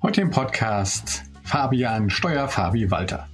Heute im Podcast Fabian Steuer, Fabi Walter.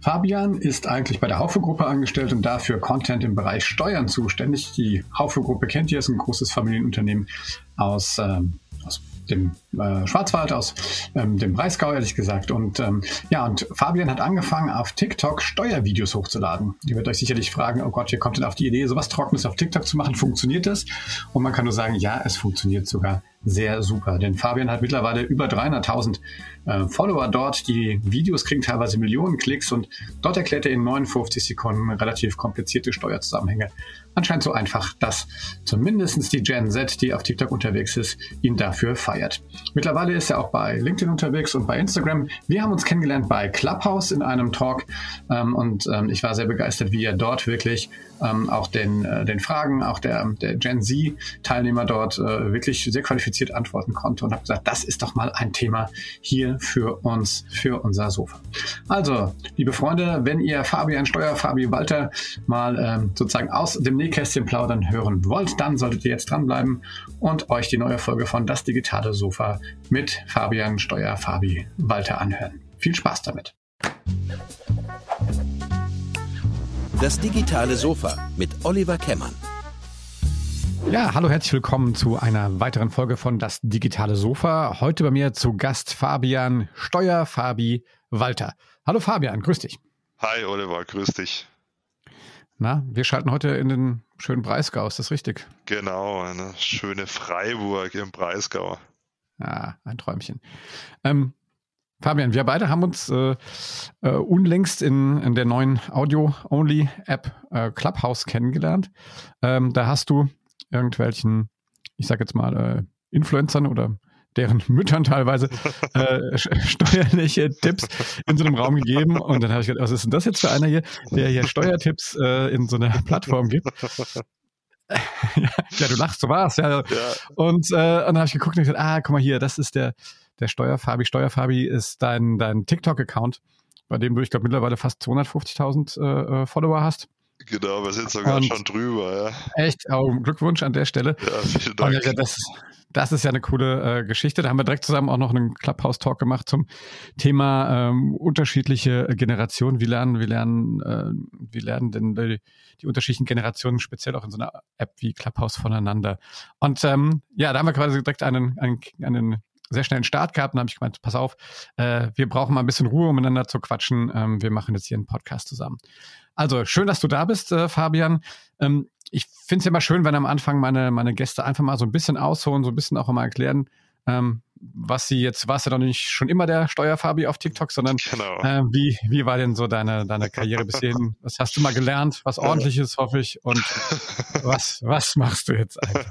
Fabian ist eigentlich bei der Haufe-Gruppe angestellt und dafür Content im Bereich Steuern zuständig. Die Haufe-Gruppe kennt ihr, ist ein großes Familienunternehmen aus, ähm, aus dem äh, Schwarzwald, aus ähm, dem Breisgau, ehrlich gesagt. Und ähm, ja, und Fabian hat angefangen, auf TikTok Steuervideos hochzuladen. Ihr werdet euch sicherlich fragen, oh Gott, wie kommt denn auf die Idee, sowas Trockenes auf TikTok zu machen? Funktioniert das? Und man kann nur sagen, ja, es funktioniert sogar sehr super. Denn Fabian hat mittlerweile über 300.000 äh, Follower dort. Die Videos kriegen teilweise Millionen Klicks und dort erklärt er in 59 Sekunden relativ komplizierte Steuerzusammenhänge. Anscheinend so einfach, dass zumindest die Gen Z, die auf TikTok unterwegs ist, ihn dafür feiert. Mittlerweile ist er auch bei LinkedIn unterwegs und bei Instagram. Wir haben uns kennengelernt bei Clubhouse in einem Talk ähm, und ähm, ich war sehr begeistert, wie er dort wirklich ähm, auch den, äh, den Fragen, auch der, der Gen Z-Teilnehmer dort äh, wirklich sehr qualifiziert antworten konnte und habe gesagt, das ist doch mal ein Thema hier für uns, für unser Sofa. Also, liebe Freunde, wenn ihr Fabian Steuer, Fabi Walter mal ähm, sozusagen aus dem Nähkästchen plaudern hören wollt, dann solltet ihr jetzt dranbleiben und euch die neue Folge von Das digitale Sofa mit Fabian Steuer, Fabi Walter anhören. Viel Spaß damit. Das digitale Sofa mit Oliver Kemmern. Ja, hallo, herzlich willkommen zu einer weiteren Folge von Das digitale Sofa. Heute bei mir zu Gast Fabian Steuer, Fabi Walter. Hallo Fabian, grüß dich. Hi Oliver, grüß dich. Na, wir schalten heute in den schönen Breisgau, ist das richtig? Genau, eine schöne Freiburg im Breisgau. Ja, ein Träumchen. Ähm, Fabian, wir beide haben uns äh, äh, unlängst in, in, der neuen Audio-Only-App äh, Clubhouse kennengelernt. Ähm, da hast du irgendwelchen, ich sag jetzt mal, äh, Influencern oder deren Müttern teilweise äh, steuerliche Tipps in so einem Raum gegeben. Und dann habe ich gedacht, was ist denn das jetzt für einer hier, der hier Steuertipps äh, in so einer Plattform gibt? ja, du lachst, so war's. Ja. ja. Und, äh, und dann habe ich geguckt und gesagt, ah, guck mal hier, das ist der, der Steuerfabi. Steuerfabi ist dein, dein TikTok-Account, bei dem du, ich glaube, mittlerweile fast 250.000 äh, äh, Follower hast. Genau, wir sind sogar und schon drüber. Ja. Echt, oh, Glückwunsch an der Stelle. Ja, vielen Dank. Und, das, das ist ja eine coole äh, Geschichte. Da haben wir direkt zusammen auch noch einen Clubhouse-Talk gemacht zum Thema ähm, unterschiedliche Generationen. Wie lernen, wie lernen, äh, wie lernen denn die, die, unterschiedlichen Generationen speziell auch in so einer App wie Clubhouse voneinander? Und ähm, ja, da haben wir quasi direkt einen, einen, einen sehr schnell einen Start gehabt und habe ich gemeint, pass auf, äh, wir brauchen mal ein bisschen Ruhe, um miteinander zu quatschen. Ähm, wir machen jetzt hier einen Podcast zusammen. Also schön, dass du da bist, äh, Fabian. Ähm, ich finde es immer schön, wenn am Anfang meine, meine Gäste einfach mal so ein bisschen ausholen, so ein bisschen auch mal erklären, ähm, was sie jetzt, warst du doch nicht schon immer der Steuerfabi auf TikTok, sondern genau. äh, wie, wie war denn so deine, deine Karriere bis hierhin? Was hast du mal gelernt? Was ordentliches, hoffe ich. Und was, was machst du jetzt eigentlich?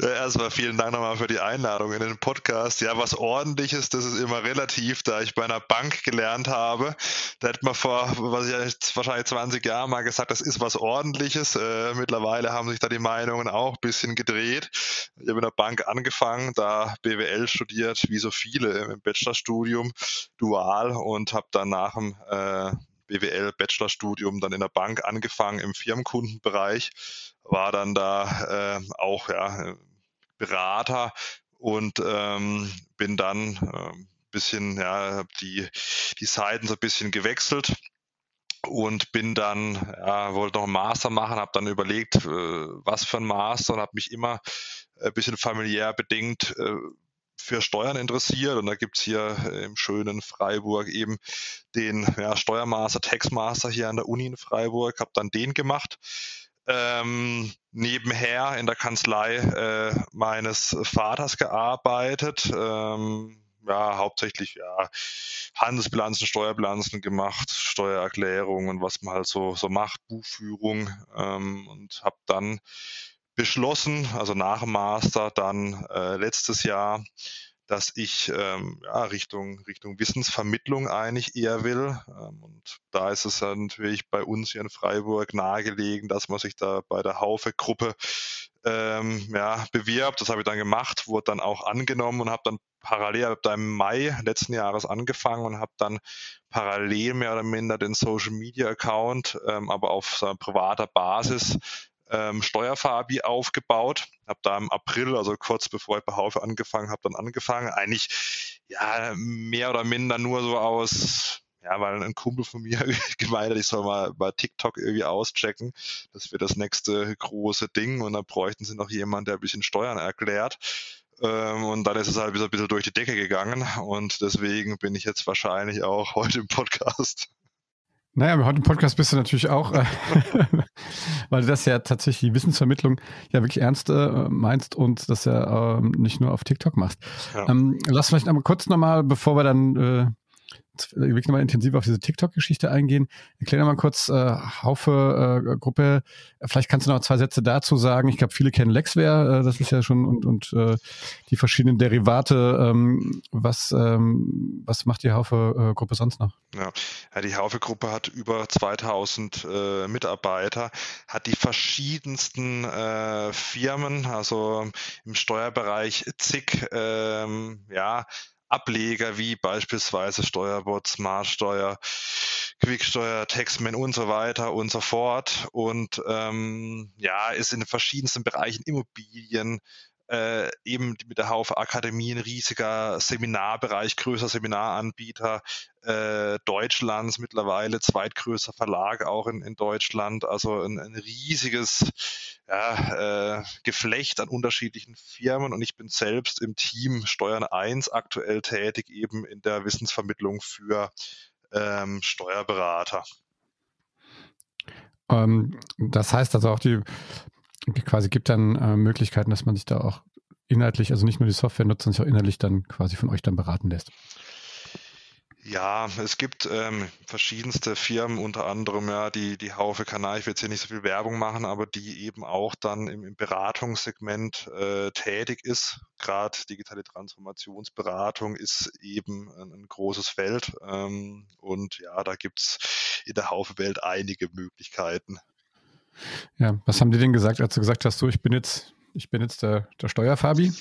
Ja, erstmal vielen Dank nochmal für die Einladung in den Podcast. Ja, was ordentliches, das ist immer relativ, da ich bei einer Bank gelernt habe. Da hätte man vor, was ich jetzt wahrscheinlich 20 Jahren mal gesagt, das ist was ordentliches. Äh, mittlerweile haben sich da die Meinungen auch ein bisschen gedreht. Ich habe in der Bank angefangen, da BWL studiert, wie so viele im Bachelorstudium, dual und habe dann nach dem äh, BWL Bachelorstudium dann in der Bank angefangen im Firmenkundenbereich, war dann da äh, auch ja, Berater und ähm, bin dann äh, bisschen, ja, die, die Seiten so ein bisschen gewechselt und bin dann, ja, wollte noch einen Master machen, habe dann überlegt, äh, was für ein Master und habe mich immer ein bisschen familiär bedingt äh, für Steuern interessiert und da gibt's hier im schönen Freiburg eben den ja, Steuermaster, Taxmaster hier an der Uni in Freiburg, habe dann den gemacht. Ähm, nebenher in der Kanzlei äh, meines Vaters gearbeitet. Ähm, ja, hauptsächlich ja, Handelsbilanzen, Steuerbilanzen gemacht, Steuererklärungen, was man halt so, so macht, Buchführung ähm, und habe dann beschlossen, also nach dem Master dann äh, letztes Jahr, dass ich ähm, ja, Richtung, Richtung Wissensvermittlung eigentlich eher will. Ähm, und da ist es natürlich bei uns hier in Freiburg nahegelegen, dass man sich da bei der Haufe-Gruppe ähm, ja, bewirbt. Das habe ich dann gemacht, wurde dann auch angenommen und habe dann parallel, habe da im Mai letzten Jahres angefangen und habe dann parallel mehr oder minder den Social Media Account, ähm, aber auf so privater Basis ähm, Steuerfabi aufgebaut. Habe da im April, also kurz bevor ich bei Haufe angefangen habe, dann angefangen. Eigentlich ja mehr oder minder nur so aus ja, weil ein Kumpel von mir gemeint hat, ich soll mal bei TikTok irgendwie auschecken. Das wird das nächste große Ding und dann bräuchten sie noch jemanden, der ein bisschen Steuern erklärt. Ähm, und dann ist es halt ein bisschen durch die Decke gegangen und deswegen bin ich jetzt wahrscheinlich auch heute im Podcast. Naja, heute im Podcast bist du natürlich auch, äh, weil du das ja tatsächlich die Wissensvermittlung ja wirklich ernst äh, meinst und das ja ähm, nicht nur auf TikTok machst. Ja. Ähm, lass vielleicht einmal kurz nochmal, bevor wir dann äh, wirklich nochmal intensiv auf diese TikTok-Geschichte eingehen. Erklär mal kurz, äh, Haufe-Gruppe, äh, vielleicht kannst du noch zwei Sätze dazu sagen. Ich glaube, viele kennen Lexware, äh, das ist ja schon, und, und äh, die verschiedenen Derivate. Ähm, was, ähm, was macht die Haufe-Gruppe sonst noch? Ja. ja, die Haufe-Gruppe hat über 2000 äh, Mitarbeiter, hat die verschiedensten äh, Firmen, also im Steuerbereich zig, ähm, ja, Ableger wie beispielsweise Steuerbot, Smartsteuer, Quicksteuer, Taxman und so weiter und so fort. Und ähm, ja, ist in verschiedensten Bereichen Immobilien, äh, eben mit der Haufe Akademie ein riesiger Seminarbereich, größer Seminaranbieter äh, Deutschlands, mittlerweile zweitgrößter Verlag auch in, in Deutschland, also ein, ein riesiges ja, äh, Geflecht an unterschiedlichen Firmen und ich bin selbst im Team Steuern 1 aktuell tätig, eben in der Wissensvermittlung für ähm, Steuerberater. Ähm, das heißt also auch die quasi gibt dann äh, Möglichkeiten, dass man sich da auch inhaltlich, also nicht nur die Software nutzt, sondern sich auch inhaltlich dann quasi von euch dann beraten lässt. Ja, es gibt ähm, verschiedenste Firmen, unter anderem ja die, die Haufe Kanal. Ich will jetzt hier nicht so viel Werbung machen, aber die eben auch dann im, im Beratungssegment äh, tätig ist. Gerade digitale Transformationsberatung ist eben ein, ein großes Feld. Ähm, und ja, da gibt's in der Haufe Welt einige Möglichkeiten. Ja, was haben die denn gesagt, als du gesagt hast, so ich bin jetzt, ich bin jetzt der, der Steuerfabi?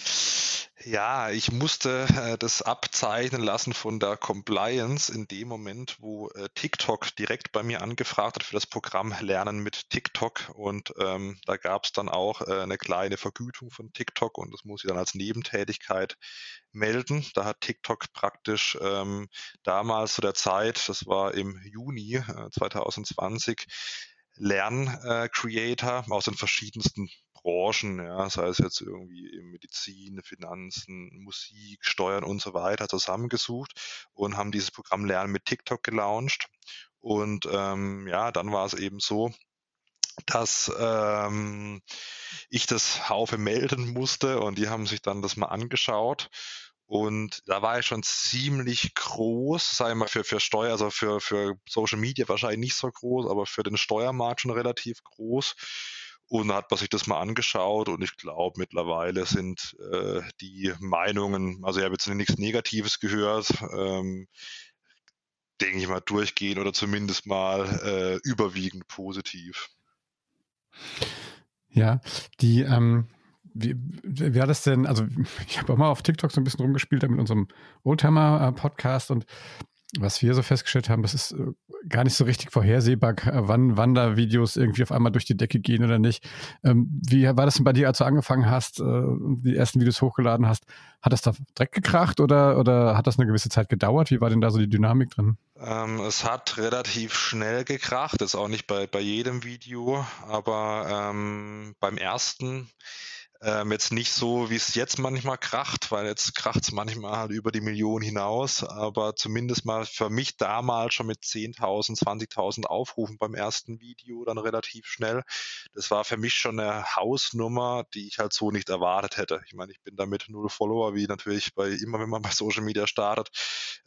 Ja, ich musste äh, das abzeichnen lassen von der Compliance in dem Moment, wo äh, TikTok direkt bei mir angefragt hat für das Programm Lernen mit TikTok. Und ähm, da gab es dann auch äh, eine kleine Vergütung von TikTok und das muss ich dann als Nebentätigkeit melden. Da hat TikTok praktisch ähm, damals zu der Zeit, das war im Juni 2020, äh, Lern-Creator aus den verschiedensten Branchen, ja, sei es jetzt irgendwie Medizin, Finanzen, Musik, Steuern und so weiter, zusammengesucht und haben dieses Programm Lernen mit TikTok gelauncht. Und ähm, ja, dann war es eben so, dass ähm, ich das Haufe melden musste und die haben sich dann das mal angeschaut und da war ich schon ziemlich groß, sage ich mal, für, für Steuer, also für, für Social Media wahrscheinlich nicht so groß, aber für den Steuermarkt schon relativ groß. Und hat man sich das mal angeschaut und ich glaube, mittlerweile sind äh, die Meinungen, also ich habe jetzt nichts Negatives gehört, ähm, denke ich mal, durchgehen oder zumindest mal äh, überwiegend positiv. Ja, die, ähm, wie, wie war das denn? Also, ich habe auch mal auf TikTok so ein bisschen rumgespielt mit unserem Oldtimer-Podcast und was wir so festgestellt haben, das ist äh, gar nicht so richtig vorhersehbar, wann, wann da Videos irgendwie auf einmal durch die Decke gehen oder nicht. Ähm, wie war das denn bei dir, als du angefangen hast äh, und die ersten Videos hochgeladen hast? Hat das da direkt gekracht oder, oder hat das eine gewisse Zeit gedauert? Wie war denn da so die Dynamik drin? Ähm, es hat relativ schnell gekracht, ist auch nicht bei, bei jedem Video, aber ähm, beim ersten ähm, jetzt nicht so, wie es jetzt manchmal kracht, weil jetzt kracht es manchmal halt über die Million hinaus, aber zumindest mal für mich damals schon mit 10.000, 20.000 Aufrufen beim ersten Video dann relativ schnell. Das war für mich schon eine Hausnummer, die ich halt so nicht erwartet hätte. Ich meine, ich bin damit null Follower, wie natürlich bei immer, wenn man bei Social Media startet,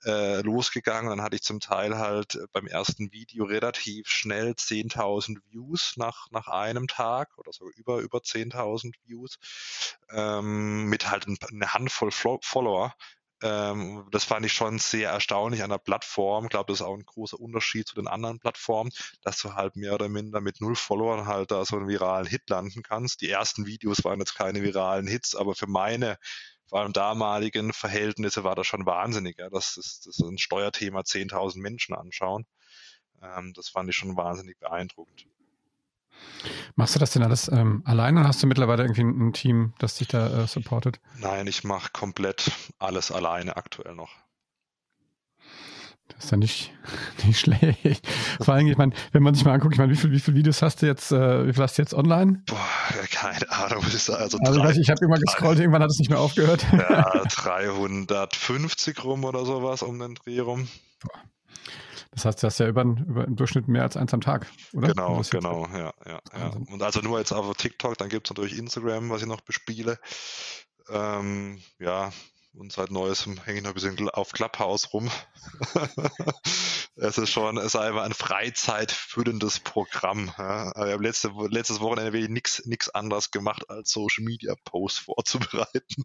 äh, losgegangen. Dann hatte ich zum Teil halt beim ersten Video relativ schnell 10.000 Views nach, nach einem Tag oder sogar über, über 10.000 Views ähm, mit halt eine Handvoll Follower. Ähm, das fand ich schon sehr erstaunlich an der Plattform. Ich glaube, das ist auch ein großer Unterschied zu den anderen Plattformen, dass du halt mehr oder minder mit null Followern halt da so einen viralen Hit landen kannst. Die ersten Videos waren jetzt keine viralen Hits, aber für meine vor allem damaligen Verhältnisse war das schon wahnsinnig, ja, dass das, das ein Steuerthema 10.000 Menschen anschauen. Ähm, das fand ich schon wahnsinnig beeindruckend. Machst du das denn alles ähm, alleine oder hast du mittlerweile irgendwie ein Team, das dich da äh, supportet? Nein, ich mache komplett alles alleine aktuell noch. Das ist ja nicht, nicht schlecht. Vor allem, ich meine, wenn man sich mal anguckt, ich meine, wie viele wie viel Videos hast du jetzt, äh, wie viel hast du jetzt online? Boah, keine Ahnung, was ist Also, also drei, ich habe immer gescrollt, irgendwann hat es nicht mehr aufgehört. Ja, 350 rum oder sowas um den Dreh rum. Boah. Das heißt, du hast ja über, über im Durchschnitt mehr als eins am Tag, oder? Genau, genau, ja, ja, ja. Und also nur jetzt auf TikTok, dann gibt es natürlich Instagram, was ich noch bespiele. Ähm, ja, und seit Neuestem hänge ich noch ein bisschen auf Clubhouse rum. es ist schon, es ist einfach ein freizeitfüllendes Programm. Ja. Ich habe letzte, letztes Wochenende wirklich nichts anderes gemacht, als Social Media Posts vorzubereiten.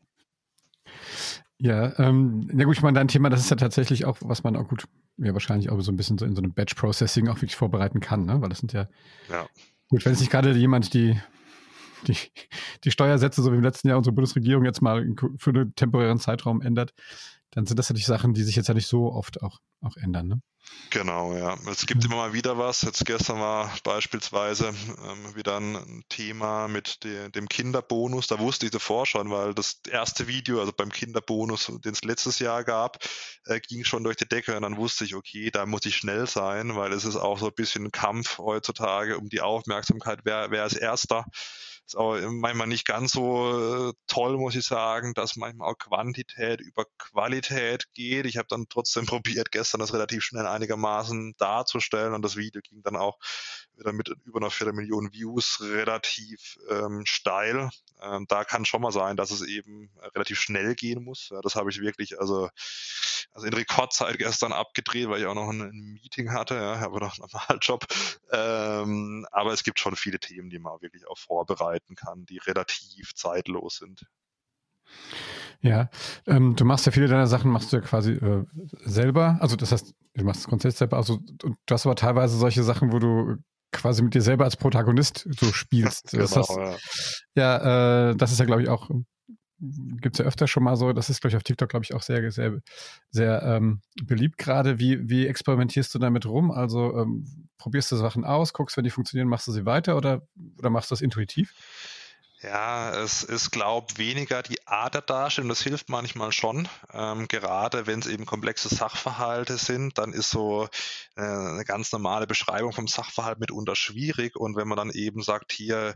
Ja, ähm, ja gut, ich meine, dein Thema, das ist ja tatsächlich auch, was man auch gut, ja wahrscheinlich auch so ein bisschen so in so einem Batch-Processing auch wirklich vorbereiten kann, ne? Weil das sind ja, ja. gut, wenn es nicht gerade jemand die, die, die Steuersätze, so wie im letzten Jahr unsere Bundesregierung jetzt mal für einen temporären Zeitraum ändert, dann sind das natürlich Sachen, die sich jetzt ja nicht so oft auch, auch ändern. Ne? Genau, ja. Es gibt immer mal wieder was. Jetzt gestern war beispielsweise ähm, wieder ein Thema mit de, dem Kinderbonus. Da wusste ich davor schon, weil das erste Video, also beim Kinderbonus, den es letztes Jahr gab, äh, ging schon durch die Decke und dann wusste ich, okay, da muss ich schnell sein, weil es ist auch so ein bisschen ein Kampf heutzutage um die Aufmerksamkeit, wer, wer ist Erster. Ist auch manchmal nicht ganz so äh, toll, muss ich sagen, dass manchmal auch Quantität über Qualität geht. Ich habe dann trotzdem probiert, gestern das relativ schnell einigermaßen darzustellen und das Video ging dann auch wieder mit über einer Viertelmillion Views relativ ähm, steil. Ähm, da kann schon mal sein, dass es eben relativ schnell gehen muss. Ja, das habe ich wirklich also, also in Rekordzeit gestern abgedreht, weil ich auch noch ein, ein Meeting hatte. Ja, habe noch einen normalen Job. Ähm, aber es gibt schon viele Themen, die man wirklich auch vorbereiten kann, die relativ zeitlos sind. Ja, ähm, du machst ja viele deiner Sachen, machst du ja quasi äh, selber. Also das heißt, du machst es grundsätzlich selber. Also du hast aber teilweise solche Sachen, wo du quasi mit dir selber als Protagonist so spielst. genau, das, ja, ja äh, das ist ja, glaube ich, auch, gibt es ja öfter schon mal so, das ist, glaube ich, auf TikTok, glaube ich, auch sehr, sehr, sehr ähm, beliebt gerade. Wie, wie experimentierst du damit rum? Also ähm, probierst du Sachen aus, guckst, wenn die funktionieren, machst du sie weiter oder, oder machst du das intuitiv? Ja, es ist, glaube weniger die Art der Darstellung, das hilft manchmal schon. Ähm, gerade wenn es eben komplexe Sachverhalte sind, dann ist so äh, eine ganz normale Beschreibung vom Sachverhalt mitunter schwierig. Und wenn man dann eben sagt, hier,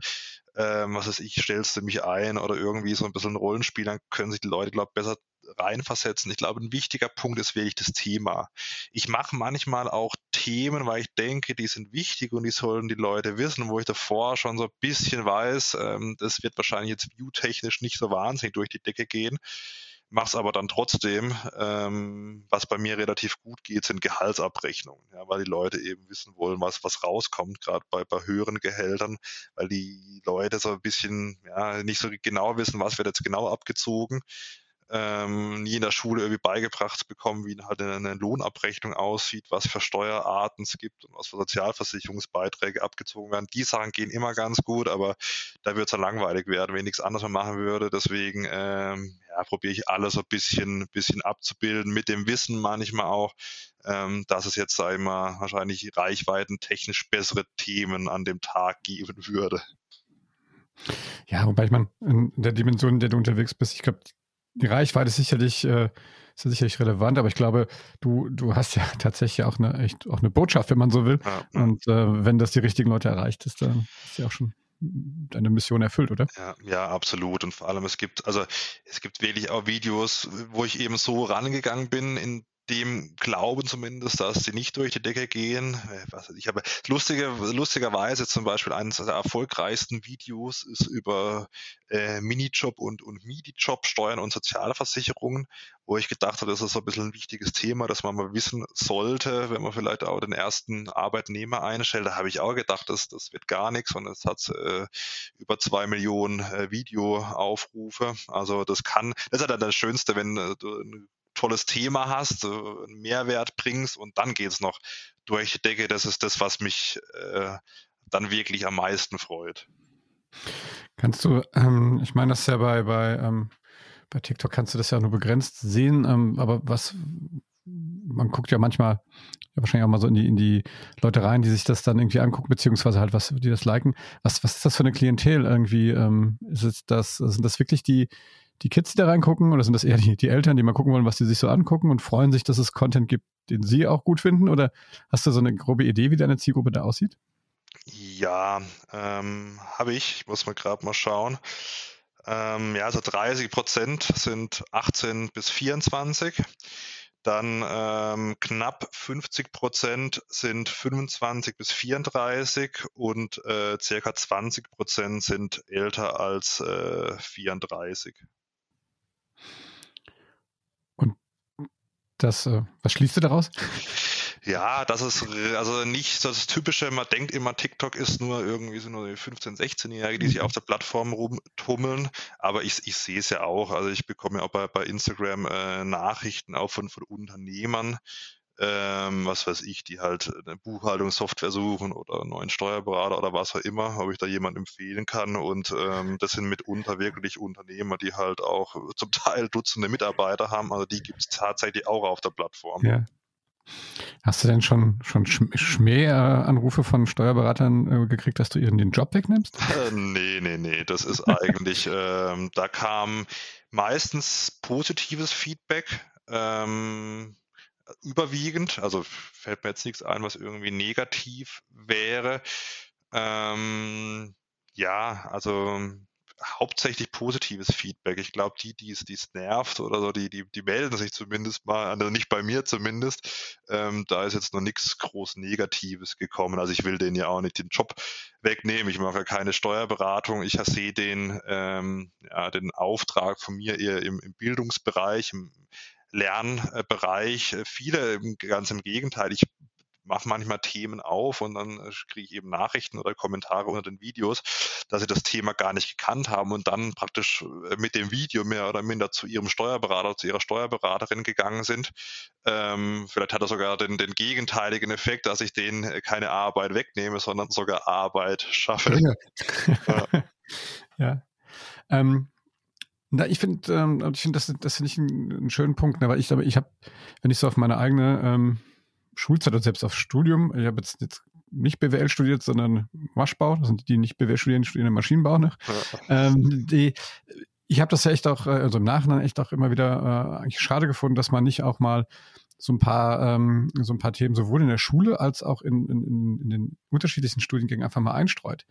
ähm, was weiß ich, stellst du mich ein oder irgendwie so ein bisschen Rollenspiel, dann können sich die Leute, glaube ich, besser reinversetzen. Ich glaube, ein wichtiger Punkt ist wirklich das Thema. Ich mache manchmal auch Themen, weil ich denke, die sind wichtig und die sollen die Leute wissen, wo ich davor schon so ein bisschen weiß, ähm, das wird wahrscheinlich jetzt viewtechnisch nicht so wahnsinnig durch die Decke gehen. Mach's aber dann trotzdem. Ähm, was bei mir relativ gut geht, sind Gehaltsabrechnungen, ja, weil die Leute eben wissen wollen, was, was rauskommt, gerade bei, bei höheren Gehältern, weil die Leute so ein bisschen ja, nicht so genau wissen, was wird jetzt genau abgezogen ähm, nie in der Schule irgendwie beigebracht bekommen, wie halt eine Lohnabrechnung aussieht, was für Steuerarten es gibt und was für Sozialversicherungsbeiträge abgezogen werden. Die Sachen gehen immer ganz gut, aber da wird es dann langweilig werden, wenn ich nichts anderes machen würde. Deswegen ähm, ja, probiere ich alles so ein bisschen, bisschen abzubilden, mit dem Wissen manchmal auch, ähm, dass es jetzt, ich mal, wahrscheinlich reichweitentechnisch bessere Themen an dem Tag geben würde. Ja, wobei ich meine, in der Dimension, in der du unterwegs bist, ich glaube, die Reichweite ist sicherlich, äh, ist sicherlich relevant, aber ich glaube, du, du hast ja tatsächlich auch eine echt auch eine Botschaft, wenn man so will. Ja. Und äh, wenn das die richtigen Leute erreicht, ist dann ist ja auch schon deine Mission erfüllt, oder? Ja, ja, absolut. Und vor allem es gibt, also es gibt wirklich auch Videos, wo ich eben so rangegangen bin in dem glauben zumindest, dass sie nicht durch die Decke gehen. Äh, ich habe lustige, lustigerweise zum Beispiel eines der erfolgreichsten Videos ist über äh, Minijob und, und Midi-Job, Steuern und Sozialversicherungen, wo ich gedacht habe, das ist so ein bisschen ein wichtiges Thema, dass man mal wissen sollte, wenn man vielleicht auch den ersten Arbeitnehmer einstellt. Da habe ich auch gedacht, das, das wird gar nichts und es hat äh, über zwei Millionen äh, Videoaufrufe. Also das kann, das ist ja dann das Schönste, wenn äh, du tolles Thema hast, einen Mehrwert bringst und dann geht es noch durch die Decke. Das ist das, was mich äh, dann wirklich am meisten freut. Kannst du, ähm, ich meine, das ist ja bei, bei, ähm, bei TikTok kannst du das ja nur begrenzt sehen, ähm, aber was, man guckt ja manchmal ja, wahrscheinlich auch mal so in die, in die Leute rein, die sich das dann irgendwie angucken, beziehungsweise halt was, die das liken. Was, was ist das für eine Klientel irgendwie? Ähm, ist es das, sind das wirklich die, die Kids, die da reingucken, oder sind das eher die, die Eltern, die mal gucken wollen, was die sich so angucken und freuen sich, dass es Content gibt, den sie auch gut finden? Oder hast du so eine grobe Idee, wie deine Zielgruppe da aussieht? Ja, ähm, habe ich. Ich muss mal gerade mal schauen. Ähm, ja, also 30 Prozent sind 18 bis 24. Dann ähm, knapp 50 Prozent sind 25 bis 34 und äh, circa 20 Prozent sind älter als äh, 34. Und das, äh, was schließt du daraus? Ja, das ist also nicht das Typische, man denkt immer, TikTok ist nur irgendwie so nur 15-, 16-Jährige, die sich mhm. auf der Plattform rumtummeln, aber ich, ich sehe es ja auch, also ich bekomme ja auch bei, bei Instagram äh, Nachrichten auch von, von Unternehmern, ähm, was weiß ich, die halt eine Buchhaltungssoftware suchen oder einen neuen Steuerberater oder was auch immer, ob ich da jemand empfehlen kann. Und ähm, das sind mitunter wirklich Unternehmer, die halt auch zum Teil Dutzende Mitarbeiter haben. Also die gibt es tatsächlich auch auf der Plattform. Ja. Hast du denn schon, schon Schmähanrufe von Steuerberatern äh, gekriegt, dass du ihnen den Job wegnimmst? Äh, nee, nee, nee. Das ist eigentlich, ähm, da kam meistens positives Feedback. Ähm, überwiegend, also fällt mir jetzt nichts ein, was irgendwie negativ wäre. Ähm, ja, also hauptsächlich positives Feedback. Ich glaube, die, die es, nervt oder so, die, die, die melden sich zumindest mal, also nicht bei mir zumindest. Ähm, da ist jetzt noch nichts groß Negatives gekommen. Also ich will denen ja auch nicht den Job wegnehmen. Ich mache ja keine Steuerberatung. Ich sehe den, ähm, ja, den Auftrag von mir eher im, im Bildungsbereich, im Lernbereich. Viele ganz im Gegenteil. Ich mache manchmal Themen auf und dann äh, kriege ich eben Nachrichten oder Kommentare unter den Videos, dass sie das Thema gar nicht gekannt haben und dann praktisch äh, mit dem Video mehr oder minder zu ihrem Steuerberater, zu ihrer Steuerberaterin gegangen sind. Ähm, vielleicht hat er sogar den, den gegenteiligen Effekt, dass ich denen äh, keine Arbeit wegnehme, sondern sogar Arbeit schaffe. Ja. ja. ja. Ähm, na, ich finde, ähm, ich finde, das, das finde ich einen, einen, schönen Punkt, ne, weil ich, ich habe, wenn ich so auf meine eigene ähm, Schulzeit und selbst aufs Studium. Ich habe jetzt, jetzt nicht BWL studiert, sondern Maschbau. Das sind die, die nicht BWL studieren, die studieren Maschinenbau noch. Ja. Ähm, die, ich habe das ja echt auch, äh, also im Nachhinein echt auch immer wieder äh, eigentlich schade gefunden, dass man nicht auch mal so ein paar, ähm, so ein paar Themen sowohl in der Schule als auch in, in, in den unterschiedlichsten Studiengängen einfach mal einstreut.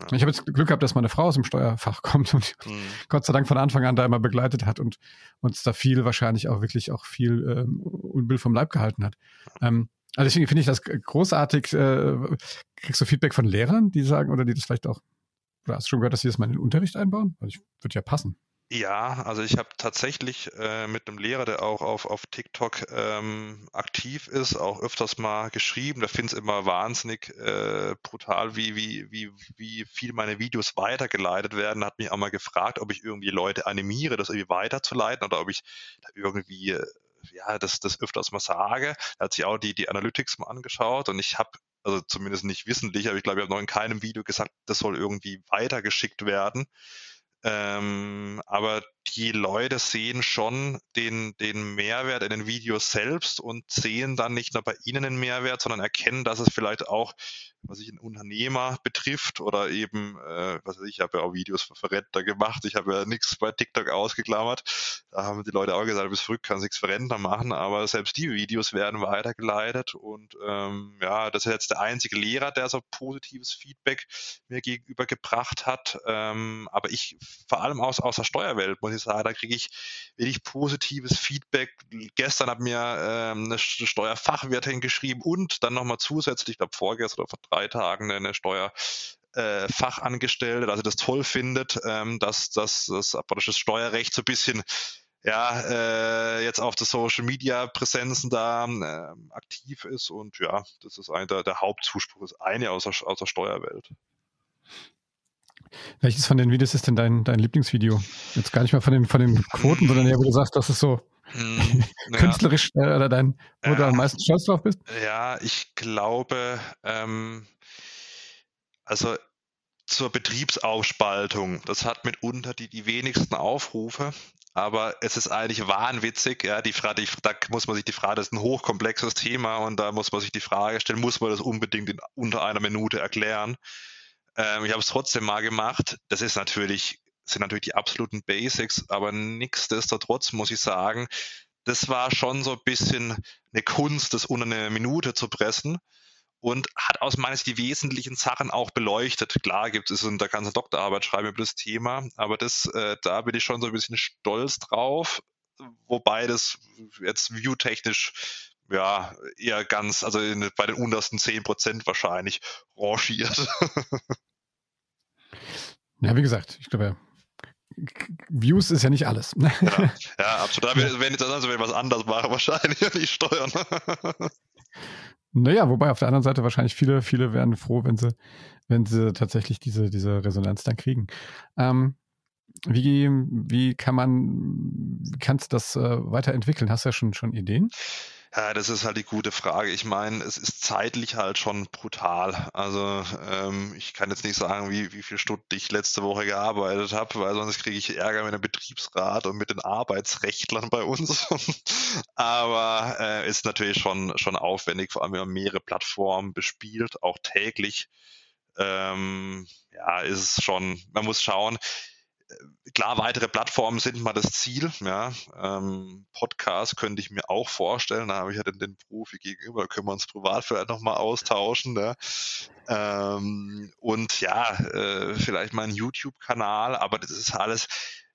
Ja. Ich habe jetzt Glück gehabt, dass meine Frau aus dem Steuerfach kommt und mhm. Gott sei Dank von Anfang an da immer begleitet hat und uns da viel wahrscheinlich auch wirklich auch viel ähm, Unbill vom Leib gehalten hat. Ähm, also deswegen finde ich das großartig. Äh, kriegst du Feedback von Lehrern, die sagen oder die das vielleicht auch, oder hast du schon gehört, dass sie das mal in den Unterricht einbauen? Weil ich würde ja passen. Ja, also ich habe tatsächlich äh, mit einem Lehrer, der auch auf, auf TikTok ähm, aktiv ist, auch öfters mal geschrieben. Der findet es immer wahnsinnig äh, brutal, wie, wie, wie, wie viel meine Videos weitergeleitet werden. Hat mich auch mal gefragt, ob ich irgendwie Leute animiere, das irgendwie weiterzuleiten oder ob ich da irgendwie äh, ja, das, das öfters mal sage. Er hat sich auch die, die Analytics mal angeschaut und ich habe also zumindest nicht wissentlich, aber ich glaube, ich habe noch in keinem Video gesagt, das soll irgendwie weitergeschickt werden. Ähm, aber die Leute sehen schon den, den Mehrwert in den Videos selbst und sehen dann nicht nur bei ihnen den Mehrwert, sondern erkennen, dass es vielleicht auch, was ich einen Unternehmer betrifft oder eben, äh, was weiß ich, ich habe ja auch Videos für Verrentner gemacht, ich habe ja nichts bei TikTok ausgeklammert. Da haben die Leute auch gesagt, bist verrückt, kannst nichts für Rentner machen, aber selbst die Videos werden weitergeleitet und ähm, ja, das ist jetzt der einzige Lehrer, der so positives Feedback mir gegenüber gebracht hat. Ähm, aber ich, vor allem aus, aus der Steuerwelt, muss ich sagen, da kriege ich wirklich positives Feedback. Gestern hat mir ähm, eine Steuerfachwirtin geschrieben und dann nochmal zusätzlich, ich glaube vorgestern oder vor drei Tagen eine Steuer äh, Fachangestellte, dass sie das toll findet, ähm, dass, dass das Steuerrecht so ein bisschen ja, äh, jetzt auf der Social Media Präsenzen da äh, aktiv ist und ja, das ist einer der, der Hauptzuspruch, ist eine aus der, aus der Steuerwelt. Welches von den Videos ist denn dein, dein Lieblingsvideo? Jetzt gar nicht mal von den, von den Quoten, sondern eher, wo du sagst, das ist so hm, künstlerisch äh, oder dein, wo ja, du am meisten stolz drauf bist? Ja, ich glaube, ähm, also zur Betriebsaufspaltung, das hat mitunter die, die wenigsten Aufrufe, aber es ist eigentlich wahnwitzig. Ja, die Frage, die, da muss man sich die Frage, das ist ein hochkomplexes Thema und da muss man sich die Frage stellen, muss man das unbedingt in unter einer Minute erklären? Ähm, ich habe es trotzdem mal gemacht. Das ist natürlich, sind natürlich die absoluten Basics, aber nichtsdestotrotz muss ich sagen, das war schon so ein bisschen eine Kunst, das unter eine Minute zu pressen und hat aus meiner Sicht die wesentlichen Sachen auch beleuchtet. Klar gibt es, da kannst du Doktorarbeit schreiben über das Thema, aber das, äh, da bin ich schon so ein bisschen stolz drauf, wobei das jetzt viewtechnisch ja eher ganz, also in, bei den untersten 10 Prozent wahrscheinlich rangiert. ja, wie gesagt, ich glaube, Views ist ja nicht alles. ja, ja, absolut. Wenn ich das also wenn ich was anderes mache, wahrscheinlich nicht steuern. Naja, wobei auf der anderen Seite wahrscheinlich viele, viele wären froh, wenn sie, wenn sie tatsächlich diese, diese Resonanz dann kriegen. Ähm, wie, wie kann man, kannst du das äh, weiterentwickeln? Hast du ja schon, schon Ideen? Ja, das ist halt die gute Frage. Ich meine, es ist zeitlich halt schon brutal. Also ähm, ich kann jetzt nicht sagen, wie, wie viele Stunden ich letzte Woche gearbeitet habe, weil sonst kriege ich Ärger mit dem Betriebsrat und mit den Arbeitsrechtlern bei uns. Aber äh, ist natürlich schon, schon aufwendig, vor allem wenn man mehrere Plattformen bespielt, auch täglich. Ähm, ja, ist es schon, man muss schauen, klar, weitere Plattformen sind mal das Ziel. Ja. Ähm, Podcast könnte ich mir auch vorstellen. Da habe ich ja den, den Profi gegenüber, da können wir uns privat vielleicht nochmal austauschen. Ne? Ähm, und ja, äh, vielleicht mal ein YouTube-Kanal, aber das ist alles.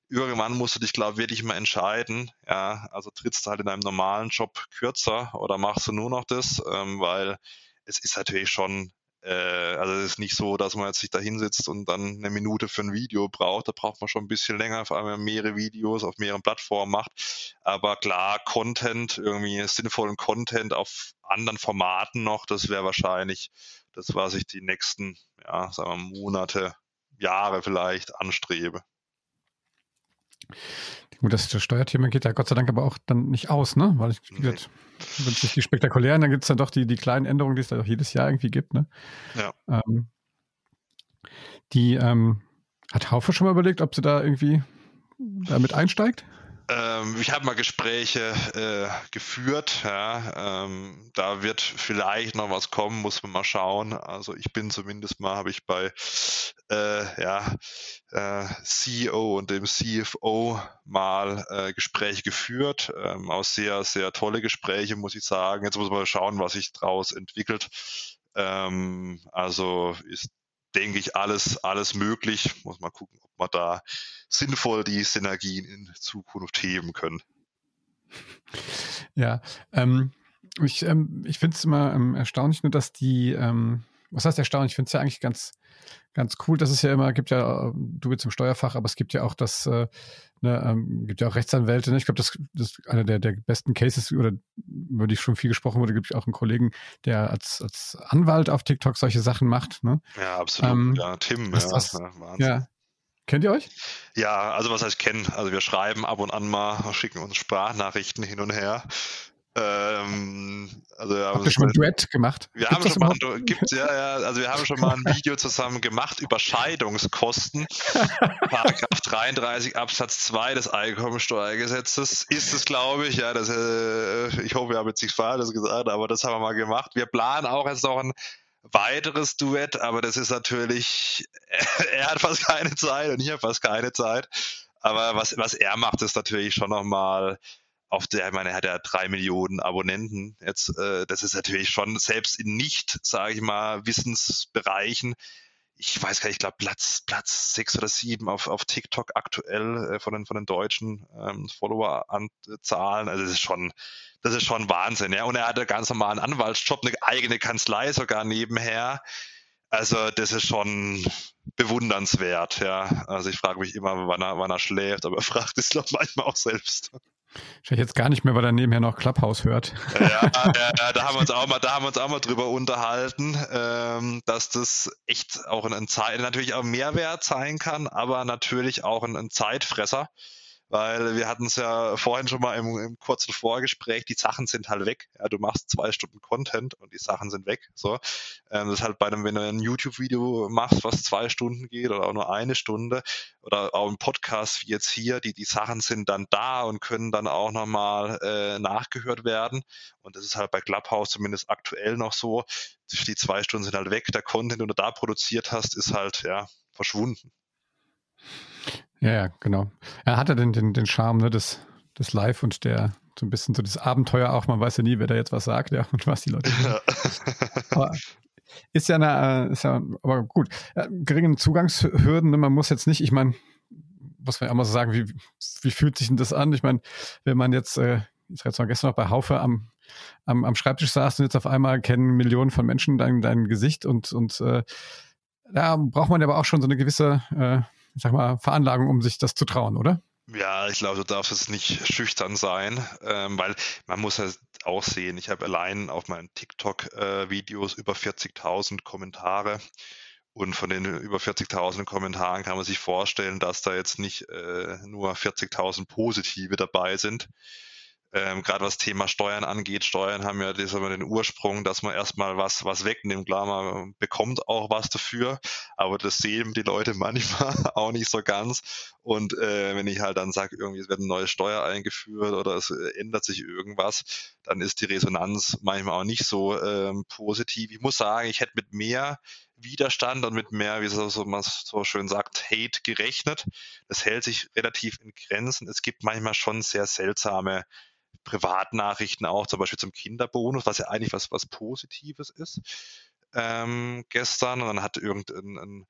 Irgendwann musst du dich, glaube ich, wirklich mal entscheiden. Ja, also trittst du halt in einem normalen Job kürzer oder machst du nur noch das, ähm, weil es ist natürlich schon äh, also es ist nicht so, dass man jetzt sich da hinsetzt und dann eine Minute für ein Video braucht. Da braucht man schon ein bisschen länger, vor allem wenn man mehrere Videos auf mehreren Plattformen macht. Aber klar, Content, irgendwie sinnvollen Content auf anderen Formaten noch, das wäre wahrscheinlich das, was ich die nächsten, ja, sagen wir Monate, Jahre vielleicht anstrebe. Gut, das, Steuerthema geht ja Gott sei Dank aber auch dann nicht aus, ne? Weil ich, nee. wenn es nicht die spektakulären, dann gibt es dann doch die, die kleinen Änderungen, die es da auch jedes Jahr irgendwie gibt, ne? Ja. Ähm, die ähm, hat Haufe schon mal überlegt, ob sie da irgendwie damit einsteigt? Ähm, ich habe mal Gespräche äh, geführt. Ja, ähm, da wird vielleicht noch was kommen, muss man mal schauen. Also ich bin zumindest mal, habe ich bei äh, ja, äh, CEO und dem CFO mal äh, Gespräche geführt. Ähm, auch sehr, sehr tolle Gespräche, muss ich sagen. Jetzt muss man schauen, was sich daraus entwickelt. Ähm, also ist denke ich, alles, alles möglich. Muss mal gucken, ob wir da sinnvoll die Synergien in Zukunft heben können. Ja, ähm, ich, ähm, ich finde es immer ähm, erstaunlich, nur dass die, ähm, was heißt erstaunlich? Ich finde es ja eigentlich ganz, ganz cool. Das ist ja immer, gibt ja, du bist im Steuerfach, aber es gibt ja auch das, äh, ne, ähm, gibt ja auch Rechtsanwälte. Ne? Ich glaube, das, das ist einer der, der besten Cases, oder über die schon viel gesprochen wurde, gibt es auch einen Kollegen, der als, als Anwalt auf TikTok solche Sachen macht. Ne? Ja, absolut. Ähm, ja, Tim, ja, das, Wahnsinn. ja. Kennt ihr euch? Ja, also was heißt kennen? Also wir schreiben ab und an mal, schicken uns Sprachnachrichten hin und her. Ähm, also Habt ihr schon mal ein Duett gemacht? Wir haben schon mal ein, gibt's, ja, ja, also wir haben schon mal ein Video zusammen gemacht über Scheidungskosten. Paragraph 33 Absatz 2 des Einkommensteuergesetzes ist es, glaube ich. Ja, das, äh, ich hoffe, wir haben jetzt nichts Falsches gesagt, aber das haben wir mal gemacht. Wir planen auch jetzt noch ein weiteres Duett, aber das ist natürlich, er hat fast keine Zeit und ich habe fast keine Zeit. Aber was, was er macht, ist natürlich schon nochmal auf der, ich meine, er hat ja drei Millionen Abonnenten jetzt. Äh, das ist natürlich schon selbst in nicht, sage ich mal, Wissensbereichen. Ich weiß gar nicht, ich glaube Platz Platz sechs oder sieben auf, auf TikTok aktuell äh, von den von den deutschen ähm, Follower-Zahlen. Also das ist schon das ist schon Wahnsinn. Ja, und er hatte ganz normalen Anwaltsjob, eine eigene Kanzlei sogar nebenher. Also das ist schon bewundernswert, ja. Also ich frage mich immer, wann er, wann er schläft, aber er fragt es doch manchmal auch selbst. Ich jetzt gar nicht mehr, weil er nebenher noch Clubhouse hört. Ja, ja, da haben wir uns auch mal, da haben wir uns auch mal drüber unterhalten, ähm, dass das echt auch ein, ein natürlich auch Mehrwert sein kann, aber natürlich auch ein, ein Zeitfresser weil wir hatten es ja vorhin schon mal im, im, kurzen Vorgespräch, die Sachen sind halt weg. Ja, du machst zwei Stunden Content und die Sachen sind weg. So, ähm, das ist halt bei einem, wenn du ein YouTube-Video machst, was zwei Stunden geht oder auch nur eine Stunde oder auch ein Podcast wie jetzt hier, die, die Sachen sind dann da und können dann auch nochmal äh, nachgehört werden. Und das ist halt bei Clubhouse zumindest aktuell noch so. Die zwei Stunden sind halt weg. Der Content, den du da produziert hast, ist halt, ja, verschwunden. Ja, ja, genau. Er hatte den, den, den Charme ne, des, des Live und der so ein bisschen so das Abenteuer auch. Man weiß ja nie, wer da jetzt was sagt, ja, und was die Leute. Ja. aber ist ja eine, äh, ist ja, aber gut. Ja, geringen Zugangshürden, ne, man muss jetzt nicht, ich meine, muss man ja immer so sagen, wie, wie fühlt sich denn das an? Ich meine, wenn man jetzt, äh, ich sag jetzt mal gestern noch bei Haufe am, am, am Schreibtisch saß und jetzt auf einmal kennen Millionen von Menschen dein, dein Gesicht und, und äh, da braucht man aber auch schon so eine gewisse äh, ich sag mal, Veranlagung, um sich das zu trauen, oder? Ja, ich glaube, du darfst jetzt nicht schüchtern sein, ähm, weil man muss ja auch sehen, ich habe allein auf meinen TikTok-Videos äh, über 40.000 Kommentare und von den über 40.000 Kommentaren kann man sich vorstellen, dass da jetzt nicht äh, nur 40.000 positive dabei sind, ähm, gerade was Thema Steuern angeht, Steuern haben ja das den Ursprung, dass man erstmal was, was wegnimmt. Klar, man bekommt auch was dafür, aber das sehen die Leute manchmal auch nicht so ganz. Und äh, wenn ich halt dann sage, irgendwie wird eine neue Steuer eingeführt oder es äh, ändert sich irgendwas, dann ist die Resonanz manchmal auch nicht so ähm, positiv. Ich muss sagen, ich hätte mit mehr Widerstand und mit mehr, wie so, so man so schön sagt, Hate gerechnet. Das hält sich relativ in Grenzen. Es gibt manchmal schon sehr seltsame Privatnachrichten auch, zum Beispiel zum Kinderbonus, was ja eigentlich was, was Positives ist. Ähm, gestern und dann hat irgendein ein,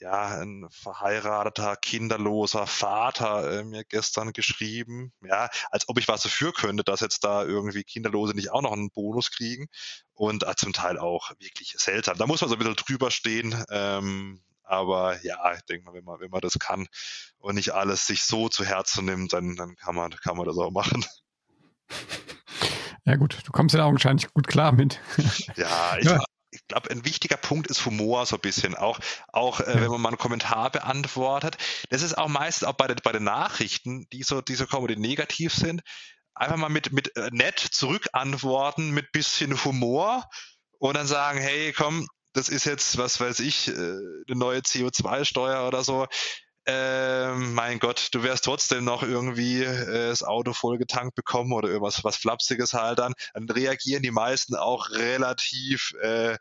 ja, ein verheirateter, kinderloser Vater äh, mir gestern geschrieben, ja, als ob ich was dafür könnte, dass jetzt da irgendwie Kinderlose nicht auch noch einen Bonus kriegen und äh, zum Teil auch wirklich seltsam. Da muss man so ein bisschen drüber stehen, ähm, aber ja, ich denke mal, wenn man, wenn man das kann und nicht alles sich so zu Herzen nimmt, dann, dann kann man, kann man das auch machen. Ja gut, du kommst ja augenscheinlich gut klar mit. Ja, ich, ja. Ich glaube, ein wichtiger Punkt ist Humor so ein bisschen. Auch, auch äh, wenn man mal einen Kommentar beantwortet. Das ist auch meistens auch bei, den, bei den Nachrichten, die so, die so kommen, die negativ sind, einfach mal mit, mit äh, nett zurückantworten, mit bisschen Humor und dann sagen, hey, komm, das ist jetzt, was weiß ich, äh, eine neue CO2-Steuer oder so äh, mein Gott, du wirst trotzdem noch irgendwie äh, das Auto vollgetankt bekommen oder irgendwas was Flapsiges halt dann, dann reagieren die meisten auch relativ äh,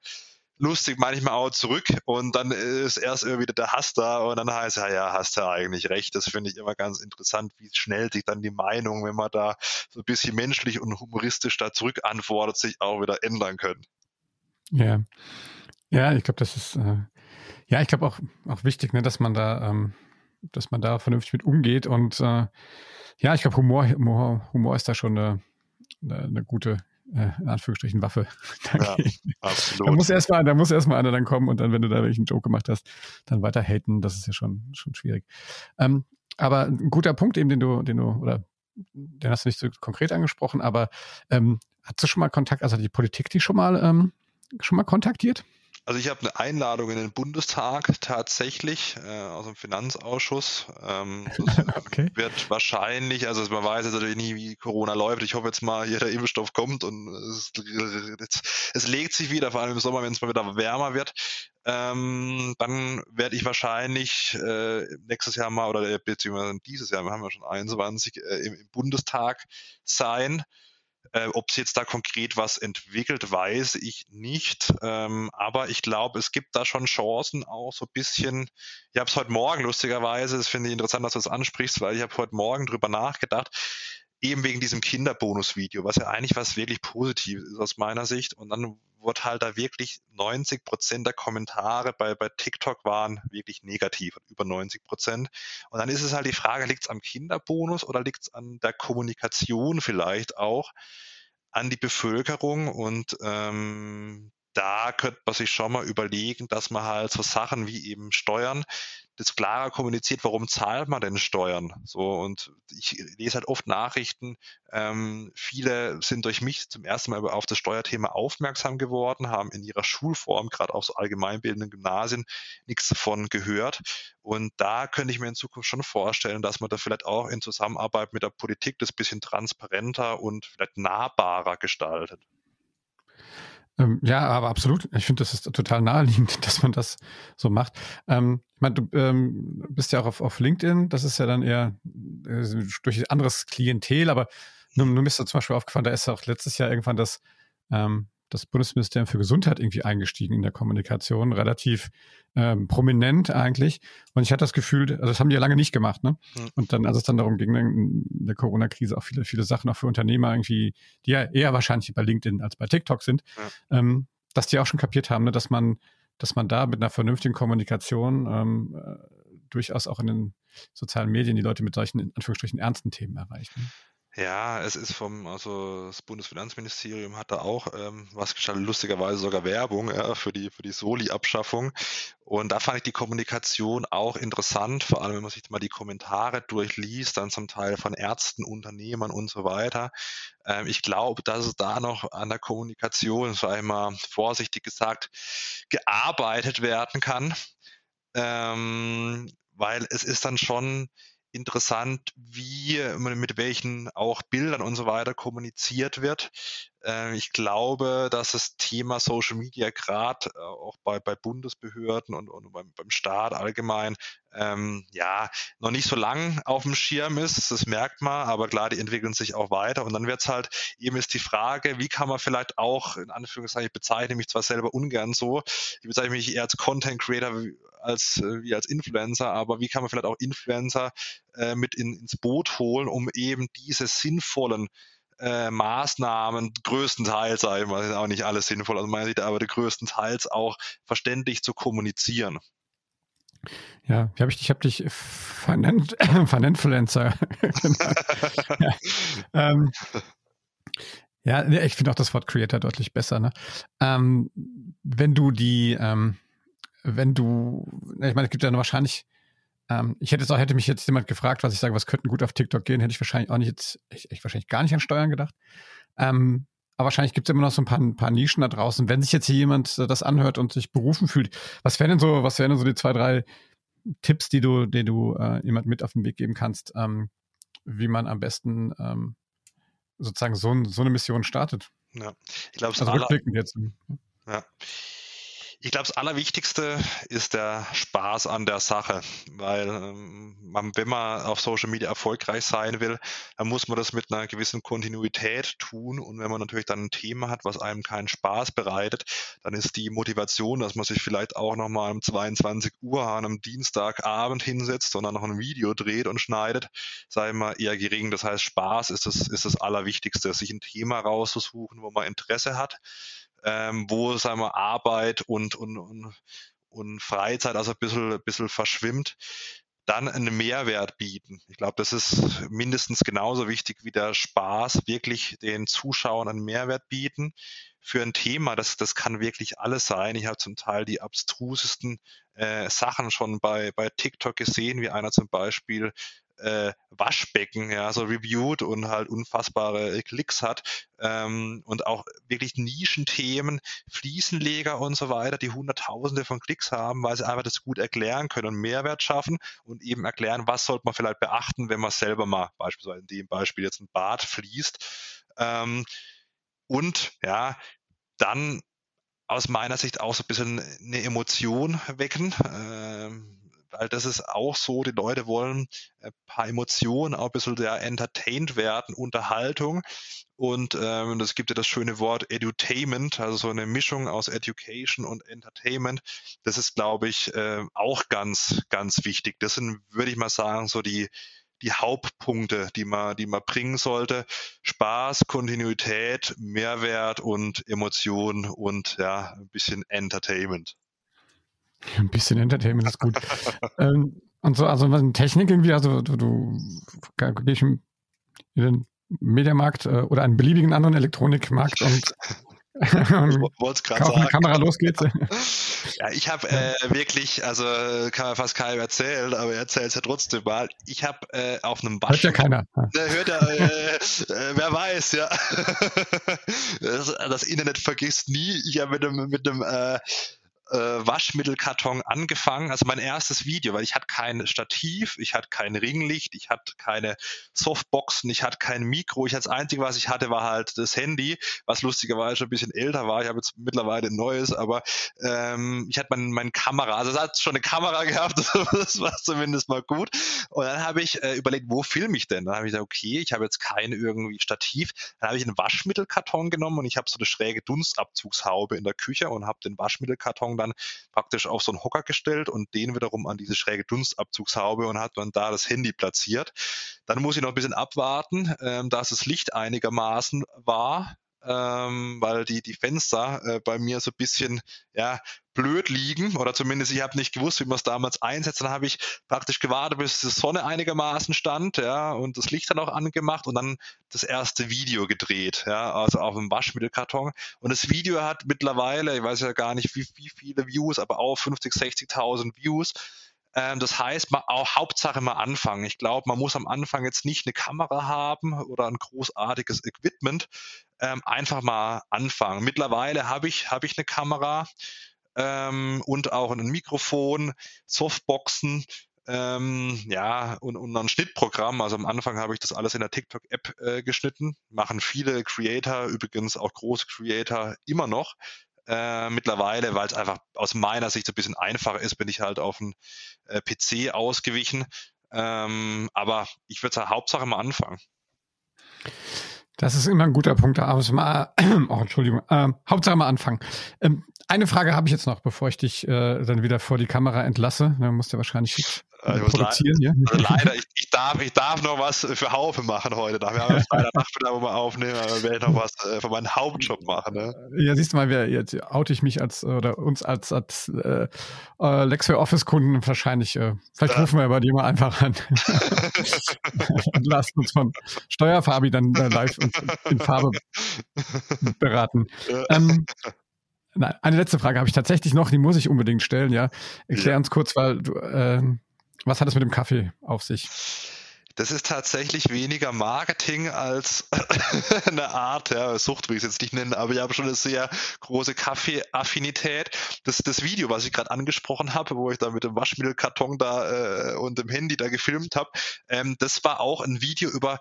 lustig manchmal auch zurück und dann ist erst irgendwie der Hass da und dann heißt ja, ja, hast du eigentlich recht. Das finde ich immer ganz interessant, wie schnell sich dann die Meinung, wenn man da so ein bisschen menschlich und humoristisch da zurück antwortet, sich auch wieder ändern können. Ja, ja, ich glaube, das ist, äh, ja, ich glaube auch, auch wichtig, ne, dass man da ähm, dass man da vernünftig mit umgeht. Und äh, ja, ich glaube, Humor, Humor, Humor ist da schon eine, eine, gute, äh, in Anführungsstrichen, Waffe. ja, absolut. Da muss erstmal, da muss erstmal einer dann kommen und dann, wenn du da welchen Joke gemacht hast, dann weiter haten. Das ist ja schon, schon schwierig. Ähm, aber ein guter Punkt eben, den du, den du, oder den hast du nicht so konkret angesprochen, aber ähm, hast du schon mal Kontakt, also die Politik die schon mal ähm, schon mal kontaktiert? Also ich habe eine Einladung in den Bundestag tatsächlich äh, aus dem Finanzausschuss. Ähm, okay. wird wahrscheinlich, also man weiß jetzt natürlich nie, wie Corona läuft. Ich hoffe jetzt mal, hier der Impfstoff kommt und es, es legt sich wieder, vor allem im Sommer, wenn es mal wieder wärmer wird. Ähm, dann werde ich wahrscheinlich äh, nächstes Jahr mal oder äh, beziehungsweise dieses Jahr, wir haben ja schon 21, äh, im, im Bundestag sein. Äh, Ob es jetzt da konkret was entwickelt, weiß ich nicht. Ähm, aber ich glaube, es gibt da schon Chancen auch so ein bisschen. Ich habe es heute Morgen lustigerweise, das finde ich interessant, dass du das ansprichst, weil ich habe heute Morgen drüber nachgedacht, eben wegen diesem Kinderbonus-Video, was ja eigentlich was wirklich Positives ist aus meiner Sicht. Und dann wurde halt da wirklich 90 Prozent der Kommentare bei, bei TikTok waren wirklich negativ, über 90 Prozent. Und dann ist es halt die Frage, liegt es am Kinderbonus oder liegt es an der Kommunikation vielleicht auch an die Bevölkerung? Und ähm, da könnte man sich schon mal überlegen, dass man halt so Sachen wie eben Steuern das klarer kommuniziert, warum zahlt man denn Steuern? So und ich lese halt oft Nachrichten. Ähm, viele sind durch mich zum ersten Mal auf das Steuerthema aufmerksam geworden, haben in ihrer Schulform, gerade auf so allgemeinbildenden Gymnasien, nichts davon gehört. Und da könnte ich mir in Zukunft schon vorstellen, dass man da vielleicht auch in Zusammenarbeit mit der Politik das bisschen transparenter und vielleicht nahbarer gestaltet. Ähm, ja, aber absolut. Ich finde, das ist total naheliegend, dass man das so macht. Ähm, ich meine, du ähm, bist ja auch auf, auf LinkedIn. Das ist ja dann eher äh, durch anderes Klientel, aber nur, nur mir ist da zum Beispiel aufgefallen, da ist auch letztes Jahr irgendwann das ähm, das Bundesministerium für Gesundheit irgendwie eingestiegen in der Kommunikation, relativ ähm, prominent eigentlich. Und ich hatte das Gefühl, also das haben die ja lange nicht gemacht, ne? Mhm. Und dann, als es dann darum ging, in der Corona-Krise auch viele, viele Sachen auch für Unternehmer irgendwie, die ja eher wahrscheinlich bei LinkedIn als bei TikTok sind, ja. ähm, dass die auch schon kapiert haben, ne, dass man, dass man da mit einer vernünftigen Kommunikation ähm, äh, durchaus auch in den sozialen Medien die Leute mit solchen, in Anführungsstrichen, ernsten Themen erreicht. Ne? Ja, es ist vom, also das Bundesfinanzministerium hat da auch ähm, was gestaltet, lustigerweise sogar Werbung ja, für die für die Soli-Abschaffung. Und da fand ich die Kommunikation auch interessant, vor allem wenn man sich mal die Kommentare durchliest, dann zum Teil von Ärzten, Unternehmern und so weiter. Ähm, ich glaube, dass es da noch an der Kommunikation, ich mal vorsichtig gesagt, gearbeitet werden kann. Ähm, weil es ist dann schon interessant, wie mit welchen auch Bildern und so weiter kommuniziert wird. Äh, ich glaube, dass das Thema Social Media gerade äh, auch bei, bei Bundesbehörden und, und beim, beim Staat allgemein ähm, ja noch nicht so lang auf dem Schirm ist. Das merkt man, aber klar, die entwickeln sich auch weiter. Und dann wird es halt eben ist die Frage, wie kann man vielleicht auch, in Anführungszeichen, ich bezeichne mich zwar selber ungern so, ich bezeichne mich eher als Content Creator als äh, wie als Influencer, aber wie kann man vielleicht auch Influencer äh, mit in, ins Boot holen, um eben diese sinnvollen äh, Maßnahmen größtenteils, sage ich mal, auch nicht alles sinnvoll aus meiner Sicht, aber größtenteils auch verständlich zu kommunizieren. Ja, wie habe ich dich, ich habe dich Finant, Finantfluencer ja, ähm, ja, ich finde auch das Wort Creator deutlich besser. Ne? Ähm, wenn du die, ähm, wenn du, ich meine, es gibt ja wahrscheinlich ähm, ich hätte jetzt auch, hätte mich jetzt jemand gefragt, was ich sage, was könnten gut auf TikTok gehen, hätte ich wahrscheinlich auch nicht jetzt, ich, ich wahrscheinlich gar nicht an Steuern gedacht. Ähm, aber wahrscheinlich gibt es immer noch so ein paar, ein paar Nischen da draußen. Wenn sich jetzt hier jemand das anhört und sich berufen fühlt, was wären denn so, was wären denn so die zwei, drei Tipps, die du, die du äh, jemand mit auf den Weg geben kannst, ähm, wie man am besten ähm, sozusagen so, so eine Mission startet? Ja, ich glaube, also rückblickend jetzt. Ja. Ich glaube, das Allerwichtigste ist der Spaß an der Sache, weil ähm, man, wenn man auf Social Media erfolgreich sein will, dann muss man das mit einer gewissen Kontinuität tun. Und wenn man natürlich dann ein Thema hat, was einem keinen Spaß bereitet, dann ist die Motivation, dass man sich vielleicht auch nochmal um 22 Uhr an einem Dienstagabend hinsetzt und dann noch ein Video dreht und schneidet, sei mal eher gering. Das heißt, Spaß ist das, ist das Allerwichtigste, sich ein Thema rauszusuchen, wo man Interesse hat ähm, wo sagen wir, Arbeit und, und, und, und Freizeit also ein bisschen, ein bisschen verschwimmt, dann einen Mehrwert bieten. Ich glaube, das ist mindestens genauso wichtig wie der Spaß, wirklich den Zuschauern einen Mehrwert bieten für ein Thema. Das, das kann wirklich alles sein. Ich habe zum Teil die abstrusesten äh, Sachen schon bei, bei TikTok gesehen, wie einer zum Beispiel äh, Waschbecken ja so reviewed und halt unfassbare Klicks hat ähm, und auch wirklich Nischenthemen, Fliesenleger und so weiter, die Hunderttausende von Klicks haben, weil sie einfach das gut erklären können und Mehrwert schaffen und eben erklären, was sollte man vielleicht beachten, wenn man selber mal beispielsweise in dem Beispiel jetzt ein Bad fließt ähm, und ja dann aus meiner Sicht auch so ein bisschen eine Emotion wecken. Ähm, weil das ist auch so, die Leute wollen ein paar Emotionen, auch ein bisschen der entertained werden, Unterhaltung. Und ähm, gibt ja das schöne Wort Edutainment, also so eine Mischung aus Education und Entertainment. Das ist, glaube ich, äh, auch ganz, ganz wichtig. Das sind, würde ich mal sagen, so die, die Hauptpunkte, die man, die man bringen sollte. Spaß, Kontinuität, Mehrwert und Emotion und ja, ein bisschen Entertainment. Ein bisschen Entertainment ist gut. ähm, und so, also was Technik irgendwie, also du, du gehst in den Mediamarkt äh, oder einen beliebigen anderen Elektronikmarkt und Wollte gerade sagen. Kamera, los geht's. ja, ich habe äh, wirklich, also kann man fast keinem erzählen, aber er erzählt es ja trotzdem mal. Ich habe äh, auf einem Wasch... Hört ja keiner. Ne, hört ja, äh, äh, wer weiß, ja. das, das, Internet vergisst nie. Ich habe mit einem, mit einem äh, Waschmittelkarton angefangen. Also mein erstes Video, weil ich hatte kein Stativ, ich hatte kein Ringlicht, ich hatte keine Softboxen, ich hatte kein Mikro. Ich das Einzige, was ich hatte, war halt das Handy, was lustigerweise schon ein bisschen älter war. Ich habe jetzt mittlerweile ein neues, aber ähm, ich hatte mein, meine Kamera. Also es hat schon eine Kamera gehabt, das war zumindest mal gut. Und dann habe ich äh, überlegt, wo filme ich denn? Dann habe ich gesagt, okay, ich habe jetzt kein irgendwie Stativ. Dann habe ich einen Waschmittelkarton genommen und ich habe so eine schräge Dunstabzugshaube in der Küche und habe den Waschmittelkarton dann praktisch auf so einen Hocker gestellt und den wiederum an diese schräge Dunstabzugshaube und hat dann da das Handy platziert. Dann muss ich noch ein bisschen abwarten, ähm, dass das Licht einigermaßen war ähm, weil die, die Fenster äh, bei mir so ein bisschen ja, blöd liegen oder zumindest ich habe nicht gewusst, wie man es damals einsetzt. Dann habe ich praktisch gewartet, bis die Sonne einigermaßen stand ja, und das Licht dann auch angemacht und dann das erste Video gedreht, ja, also auf dem Waschmittelkarton. Und das Video hat mittlerweile, ich weiß ja gar nicht, wie, wie viele Views, aber auch 50, 60.000 Views. Ähm, das heißt, man, auch Hauptsache mal anfangen. Ich glaube, man muss am Anfang jetzt nicht eine Kamera haben oder ein großartiges Equipment. Ähm, einfach mal anfangen. Mittlerweile habe ich, hab ich eine Kamera ähm, und auch ein Mikrofon, Softboxen, ähm, ja, und, und ein Schnittprogramm. Also am Anfang habe ich das alles in der TikTok-App äh, geschnitten. Machen viele Creator, übrigens auch große Creator immer noch. Äh, mittlerweile, weil es einfach aus meiner Sicht so ein bisschen einfacher ist, bin ich halt auf einen äh, PC ausgewichen. Ähm, aber ich würde sagen, Hauptsache mal anfangen. Das ist immer ein guter Punkt. Aber mal, oh, Entschuldigung. Ähm, Hauptsache mal anfangen. Ähm, eine Frage habe ich jetzt noch, bevor ich dich äh, dann wieder vor die Kamera entlasse. Dann musst du wahrscheinlich äh, produzieren, ja? Also leider, ich, ich, darf, ich darf noch was für Haufe machen heute. Wir haben Freitag Nachmittag, wo wir aufnehmen, aber werde ich noch was äh, für meinen Hauptjob machen. Ne? Ja, siehst du mal, wer, jetzt oute ich mich als oder uns als, als äh, äh Lexware Office-Kunden wahrscheinlich. Äh, vielleicht ja. rufen wir bei dir mal einfach an. und lassen uns von Steuerfabi dann äh, live in Farbe beraten. Ja. Ähm, Nein, eine letzte Frage habe ich tatsächlich noch, die muss ich unbedingt stellen, ja. Erklär uns kurz, weil du, äh, was hat es mit dem Kaffee auf sich? Das ist tatsächlich weniger Marketing als eine Art, ja, Sucht will ich es jetzt nicht nennen, aber ich habe schon eine sehr große Kaffeeaffinität. Das, das Video, was ich gerade angesprochen habe, wo ich da mit dem Waschmittelkarton da äh, und dem Handy da gefilmt habe, ähm, das war auch ein Video über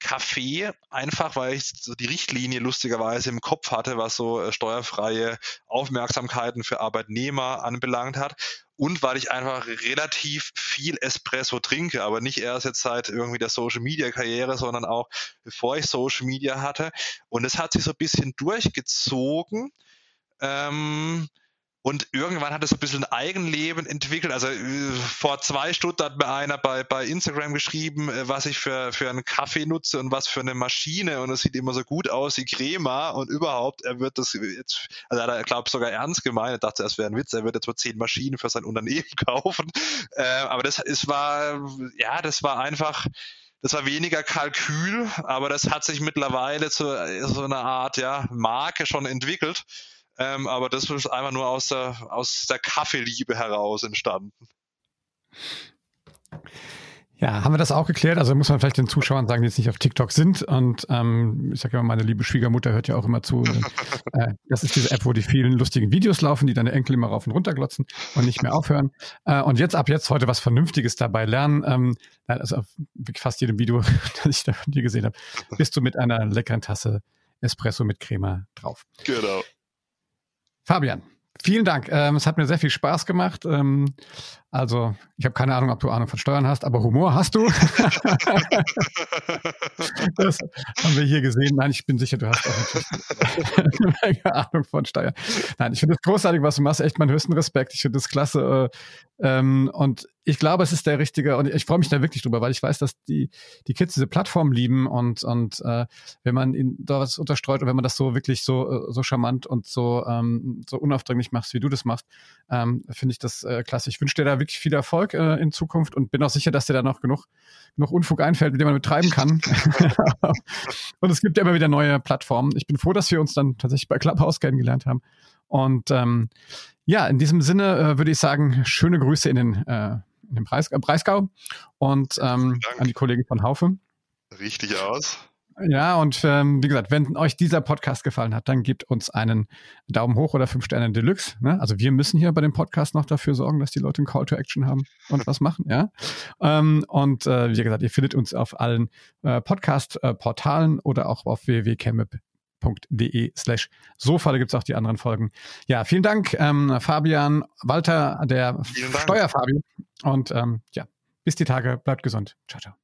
Kaffee, einfach weil ich so die Richtlinie lustigerweise im Kopf hatte, was so äh, steuerfreie Aufmerksamkeiten für Arbeitnehmer anbelangt hat. Und weil ich einfach relativ viel Espresso trinke, aber nicht erst jetzt seit irgendwie der Social Media Karriere, sondern auch bevor ich Social Media hatte. Und es hat sich so ein bisschen durchgezogen. Ähm, und irgendwann hat es ein bisschen ein Eigenleben entwickelt. Also äh, vor zwei Stunden hat mir einer bei, bei Instagram geschrieben, äh, was ich für, für einen Kaffee nutze und was für eine Maschine. Und es sieht immer so gut aus wie Crema. Und überhaupt, er wird das jetzt, also er hat, glaube sogar ernst gemeint. Er dachte, es wäre ein Witz. Er wird jetzt mal zehn Maschinen für sein Unternehmen kaufen. Äh, aber das es war, ja, das war einfach, das war weniger Kalkül, aber das hat sich mittlerweile zu so einer Art ja, Marke schon entwickelt. Ähm, aber das ist einfach nur aus der, aus der Kaffeeliebe heraus entstanden. Ja, haben wir das auch geklärt? Also muss man vielleicht den Zuschauern sagen, die jetzt nicht auf TikTok sind. Und ähm, ich sage ja, meine liebe Schwiegermutter hört ja auch immer zu. Und, äh, das ist diese App, wo die vielen lustigen Videos laufen, die deine Enkel immer rauf und runter glotzen und nicht mehr aufhören. Äh, und jetzt ab jetzt heute was Vernünftiges dabei lernen. Ähm, also auf fast jedem Video, das ich da von dir gesehen habe, bist du mit einer leckeren Tasse Espresso mit Crema drauf. Genau. Fabian, vielen Dank. Ähm, es hat mir sehr viel Spaß gemacht. Ähm, also, ich habe keine Ahnung, ob du Ahnung von Steuern hast, aber Humor hast du. das haben wir hier gesehen. Nein, ich bin sicher, du hast auch eine Ahnung von Steuern. Nein, ich finde es großartig, was du machst. Echt meinen höchsten Respekt. Ich finde das klasse. Äh, ähm, und ich glaube, es ist der richtige, und ich freue mich da wirklich drüber, weil ich weiß, dass die, die Kids diese Plattform lieben und, und äh, wenn man ihnen da was unterstreut und wenn man das so wirklich so, äh, so charmant und so, ähm, so unaufdringlich machst, wie du das machst, ähm, finde ich das äh, klasse. Ich wünsche dir da wirklich viel Erfolg äh, in Zukunft und bin auch sicher, dass dir da noch genug, genug Unfug einfällt, mit dem man betreiben kann. und es gibt ja immer wieder neue Plattformen. Ich bin froh, dass wir uns dann tatsächlich bei Clubhouse kennengelernt haben. Und ähm, ja, in diesem Sinne äh, würde ich sagen, schöne Grüße in den, äh, in den Preis, Breisgau und ähm, an die Kollegen von Haufe. Richtig aus. Ja, und ähm, wie gesagt, wenn euch dieser Podcast gefallen hat, dann gebt uns einen Daumen hoch oder fünf Sterne Deluxe. Ne? Also wir müssen hier bei dem Podcast noch dafür sorgen, dass die Leute einen Call to Action haben und was machen, ja. Ähm, und äh, wie gesagt, ihr findet uns auf allen äh, Podcast-Portalen oder auch auf www.chemip.de slash Sofa, da gibt's auch die anderen Folgen. Ja, vielen Dank, ähm, Fabian, Walter, der Steuerfabi. Und ähm, ja, bis die Tage, bleibt gesund. Ciao, ciao.